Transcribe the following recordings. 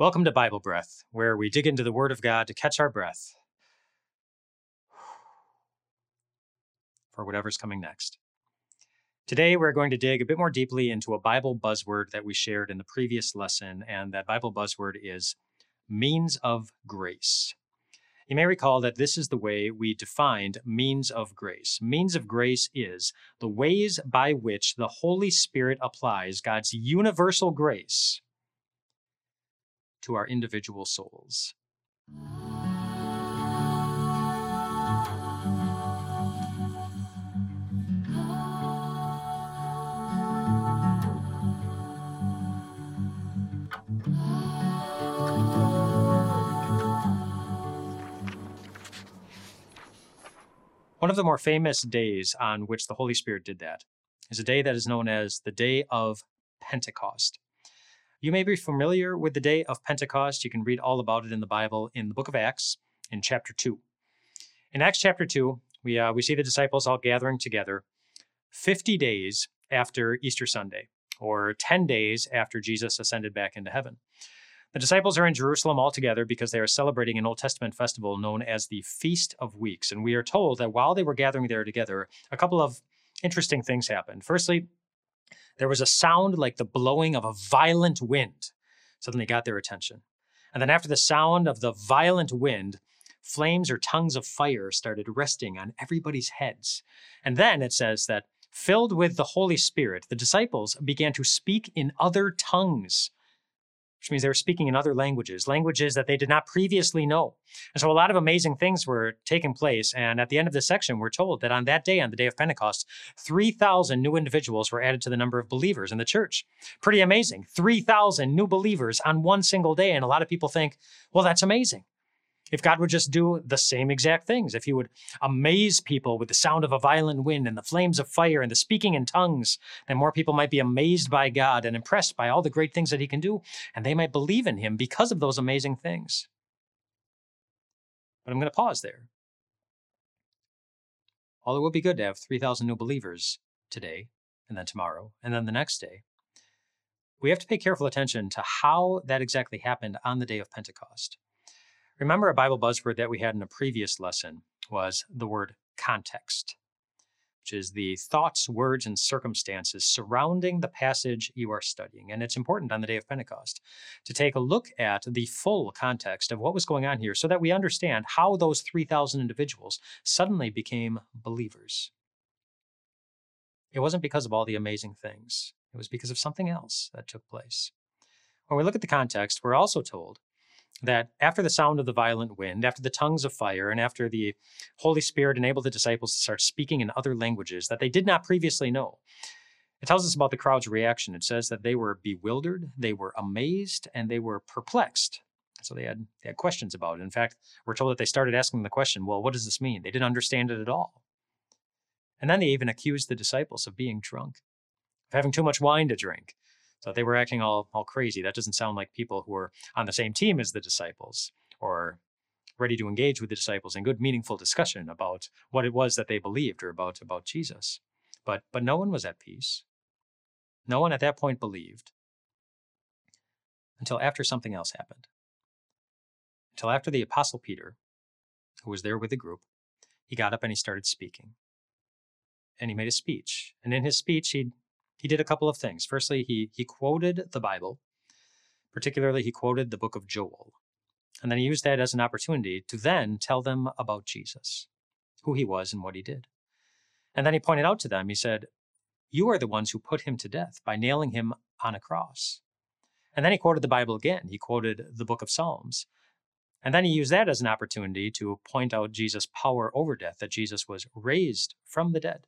Welcome to Bible Breath, where we dig into the Word of God to catch our breath for whatever's coming next. Today, we're going to dig a bit more deeply into a Bible buzzword that we shared in the previous lesson, and that Bible buzzword is means of grace. You may recall that this is the way we defined means of grace. Means of grace is the ways by which the Holy Spirit applies God's universal grace to our individual souls. One of the more famous days on which the Holy Spirit did that is a day that is known as the Day of Pentecost. You may be familiar with the day of Pentecost. You can read all about it in the Bible in the book of Acts in chapter 2. In Acts chapter 2, we, uh, we see the disciples all gathering together 50 days after Easter Sunday, or 10 days after Jesus ascended back into heaven. The disciples are in Jerusalem all together because they are celebrating an Old Testament festival known as the Feast of Weeks. And we are told that while they were gathering there together, a couple of interesting things happened. Firstly, there was a sound like the blowing of a violent wind. Suddenly got their attention. And then, after the sound of the violent wind, flames or tongues of fire started resting on everybody's heads. And then it says that, filled with the Holy Spirit, the disciples began to speak in other tongues which means they were speaking in other languages, languages that they did not previously know. And so a lot of amazing things were taking place. And at the end of this section, we're told that on that day, on the day of Pentecost, 3,000 new individuals were added to the number of believers in the church. Pretty amazing. 3,000 new believers on one single day. And a lot of people think, well, that's amazing. If God would just do the same exact things, if He would amaze people with the sound of a violent wind and the flames of fire and the speaking in tongues, then more people might be amazed by God and impressed by all the great things that He can do, and they might believe in Him because of those amazing things. But I'm going to pause there. Although it would be good to have 3,000 new believers today, and then tomorrow, and then the next day, we have to pay careful attention to how that exactly happened on the day of Pentecost. Remember a Bible buzzword that we had in a previous lesson was the word context, which is the thoughts, words, and circumstances surrounding the passage you are studying. And it's important on the day of Pentecost to take a look at the full context of what was going on here so that we understand how those 3,000 individuals suddenly became believers. It wasn't because of all the amazing things, it was because of something else that took place. When we look at the context, we're also told that after the sound of the violent wind, after the tongues of fire, and after the Holy Spirit enabled the disciples to start speaking in other languages that they did not previously know, it tells us about the crowd's reaction. It says that they were bewildered, they were amazed, and they were perplexed. So they had, they had questions about it. In fact, we're told that they started asking the question, well, what does this mean? They didn't understand it at all. And then they even accused the disciples of being drunk, of having too much wine to drink. So they were acting all, all crazy. That doesn't sound like people who were on the same team as the disciples or ready to engage with the disciples in good, meaningful discussion about what it was that they believed or about, about Jesus. But, but no one was at peace. No one at that point believed until after something else happened. Until after the Apostle Peter, who was there with the group, he got up and he started speaking. And he made a speech. And in his speech, he he did a couple of things. Firstly, he, he quoted the Bible, particularly, he quoted the book of Joel. And then he used that as an opportunity to then tell them about Jesus, who he was and what he did. And then he pointed out to them, he said, You are the ones who put him to death by nailing him on a cross. And then he quoted the Bible again. He quoted the book of Psalms. And then he used that as an opportunity to point out Jesus' power over death, that Jesus was raised from the dead.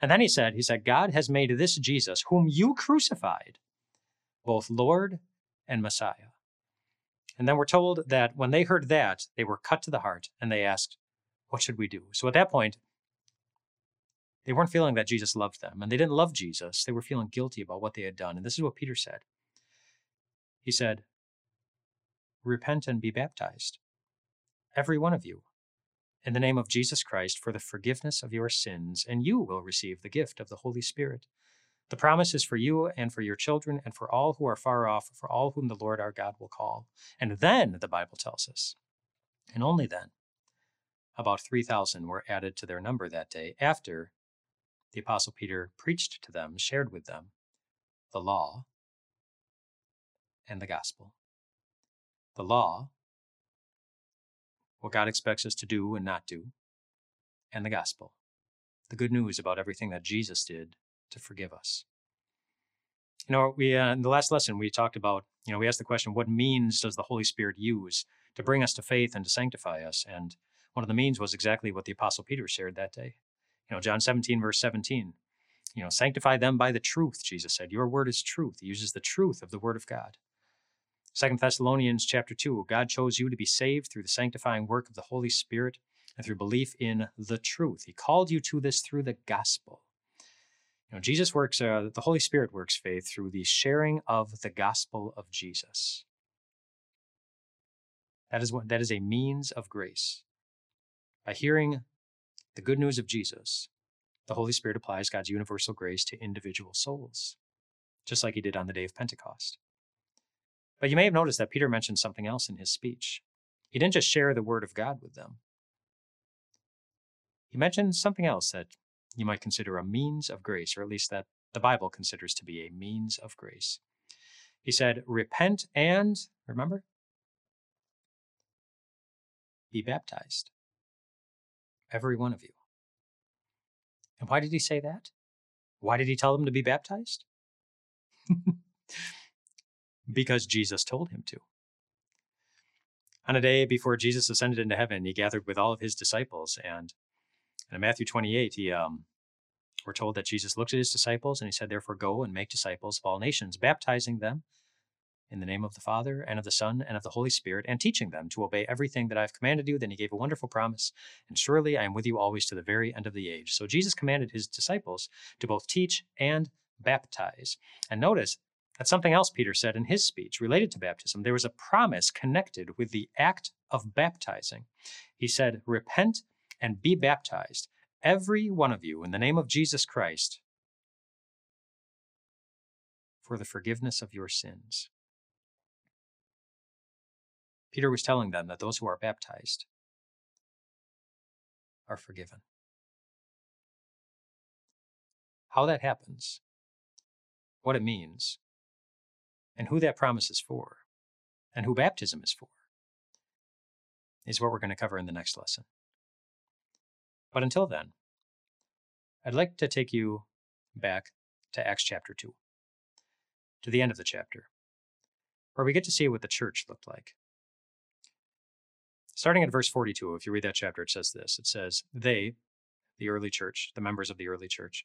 And then he said, he said, God has made this Jesus, whom you crucified, both Lord and Messiah. And then we're told that when they heard that, they were cut to the heart and they asked, What should we do? So at that point, they weren't feeling that Jesus loved them and they didn't love Jesus. They were feeling guilty about what they had done. And this is what Peter said. He said, Repent and be baptized, every one of you, in the name of Jesus Christ for the forgiveness of your sins, and you will receive the gift of the Holy Spirit. The promise is for you and for your children and for all who are far off, for all whom the Lord our God will call. And then, the Bible tells us, and only then, about 3,000 were added to their number that day after the Apostle Peter preached to them, shared with them the law and the gospel. The law, what God expects us to do and not do, and the gospel, the good news about everything that Jesus did to forgive us. You know, we uh, in the last lesson we talked about. You know, we asked the question, what means does the Holy Spirit use to bring us to faith and to sanctify us? And one of the means was exactly what the Apostle Peter shared that day. You know, John 17, verse 17. You know, sanctify them by the truth, Jesus said. Your word is truth. He uses the truth of the word of God. Second Thessalonians chapter 2, God chose you to be saved through the sanctifying work of the Holy Spirit and through belief in the truth. He called you to this through the gospel. You know, Jesus works, uh, the Holy Spirit works faith through the sharing of the gospel of Jesus. That is what that is a means of grace. By hearing the good news of Jesus, the Holy Spirit applies God's universal grace to individual souls, just like he did on the day of Pentecost. But you may have noticed that Peter mentioned something else in his speech. He didn't just share the word of God with them. He mentioned something else that you might consider a means of grace, or at least that the Bible considers to be a means of grace. He said, Repent and, remember, be baptized. Every one of you. And why did he say that? Why did he tell them to be baptized? because Jesus told him to. On a day before Jesus ascended into heaven, he gathered with all of his disciples, and in Matthew 28, he um, we're told that Jesus looked at his disciples and he said, Therefore, go and make disciples of all nations, baptizing them in the name of the Father and of the Son and of the Holy Spirit, and teaching them to obey everything that I've commanded you. Then he gave a wonderful promise, and surely I am with you always to the very end of the age. So Jesus commanded his disciples to both teach and baptize. And notice that's something else Peter said in his speech related to baptism. There was a promise connected with the act of baptizing. He said, Repent and be baptized, every one of you, in the name of Jesus Christ, for the forgiveness of your sins. Peter was telling them that those who are baptized are forgiven. How that happens, what it means, and who that promise is for, and who baptism is for, is what we're going to cover in the next lesson. But until then, I'd like to take you back to Acts chapter 2, to the end of the chapter, where we get to see what the church looked like. Starting at verse 42, if you read that chapter, it says this It says, They, the early church, the members of the early church,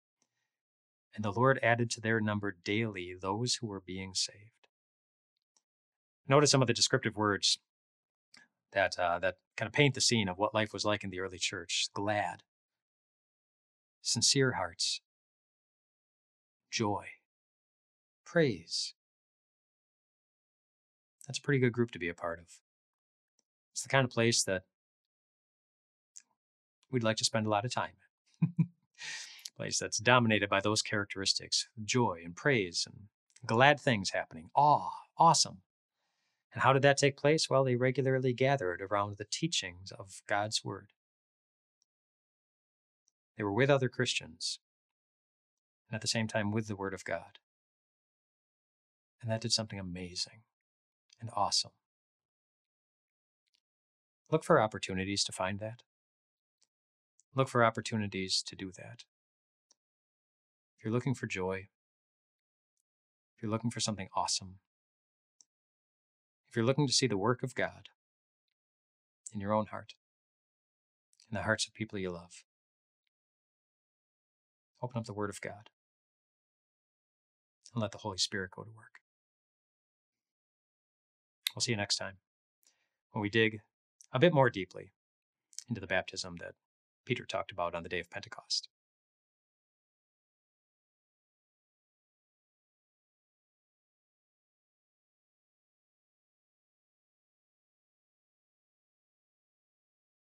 And the Lord added to their number daily those who were being saved. Notice some of the descriptive words that uh, that kind of paint the scene of what life was like in the early church. Glad, sincere hearts, joy, praise. That's a pretty good group to be a part of. It's the kind of place that we'd like to spend a lot of time in. place that's dominated by those characteristics joy and praise and glad things happening, awe, awesome, and how did that take place? Well, they regularly gathered around the teachings of God's Word. They were with other Christians, and at the same time with the Word of God. And that did something amazing and awesome. Look for opportunities to find that. Look for opportunities to do that. If you're looking for joy, if you're looking for something awesome, if you're looking to see the work of God in your own heart, in the hearts of people you love, open up the Word of God. and let the Holy Spirit go to work. We'll see you next time when we dig a bit more deeply into the baptism that Peter talked about on the day of Pentecost.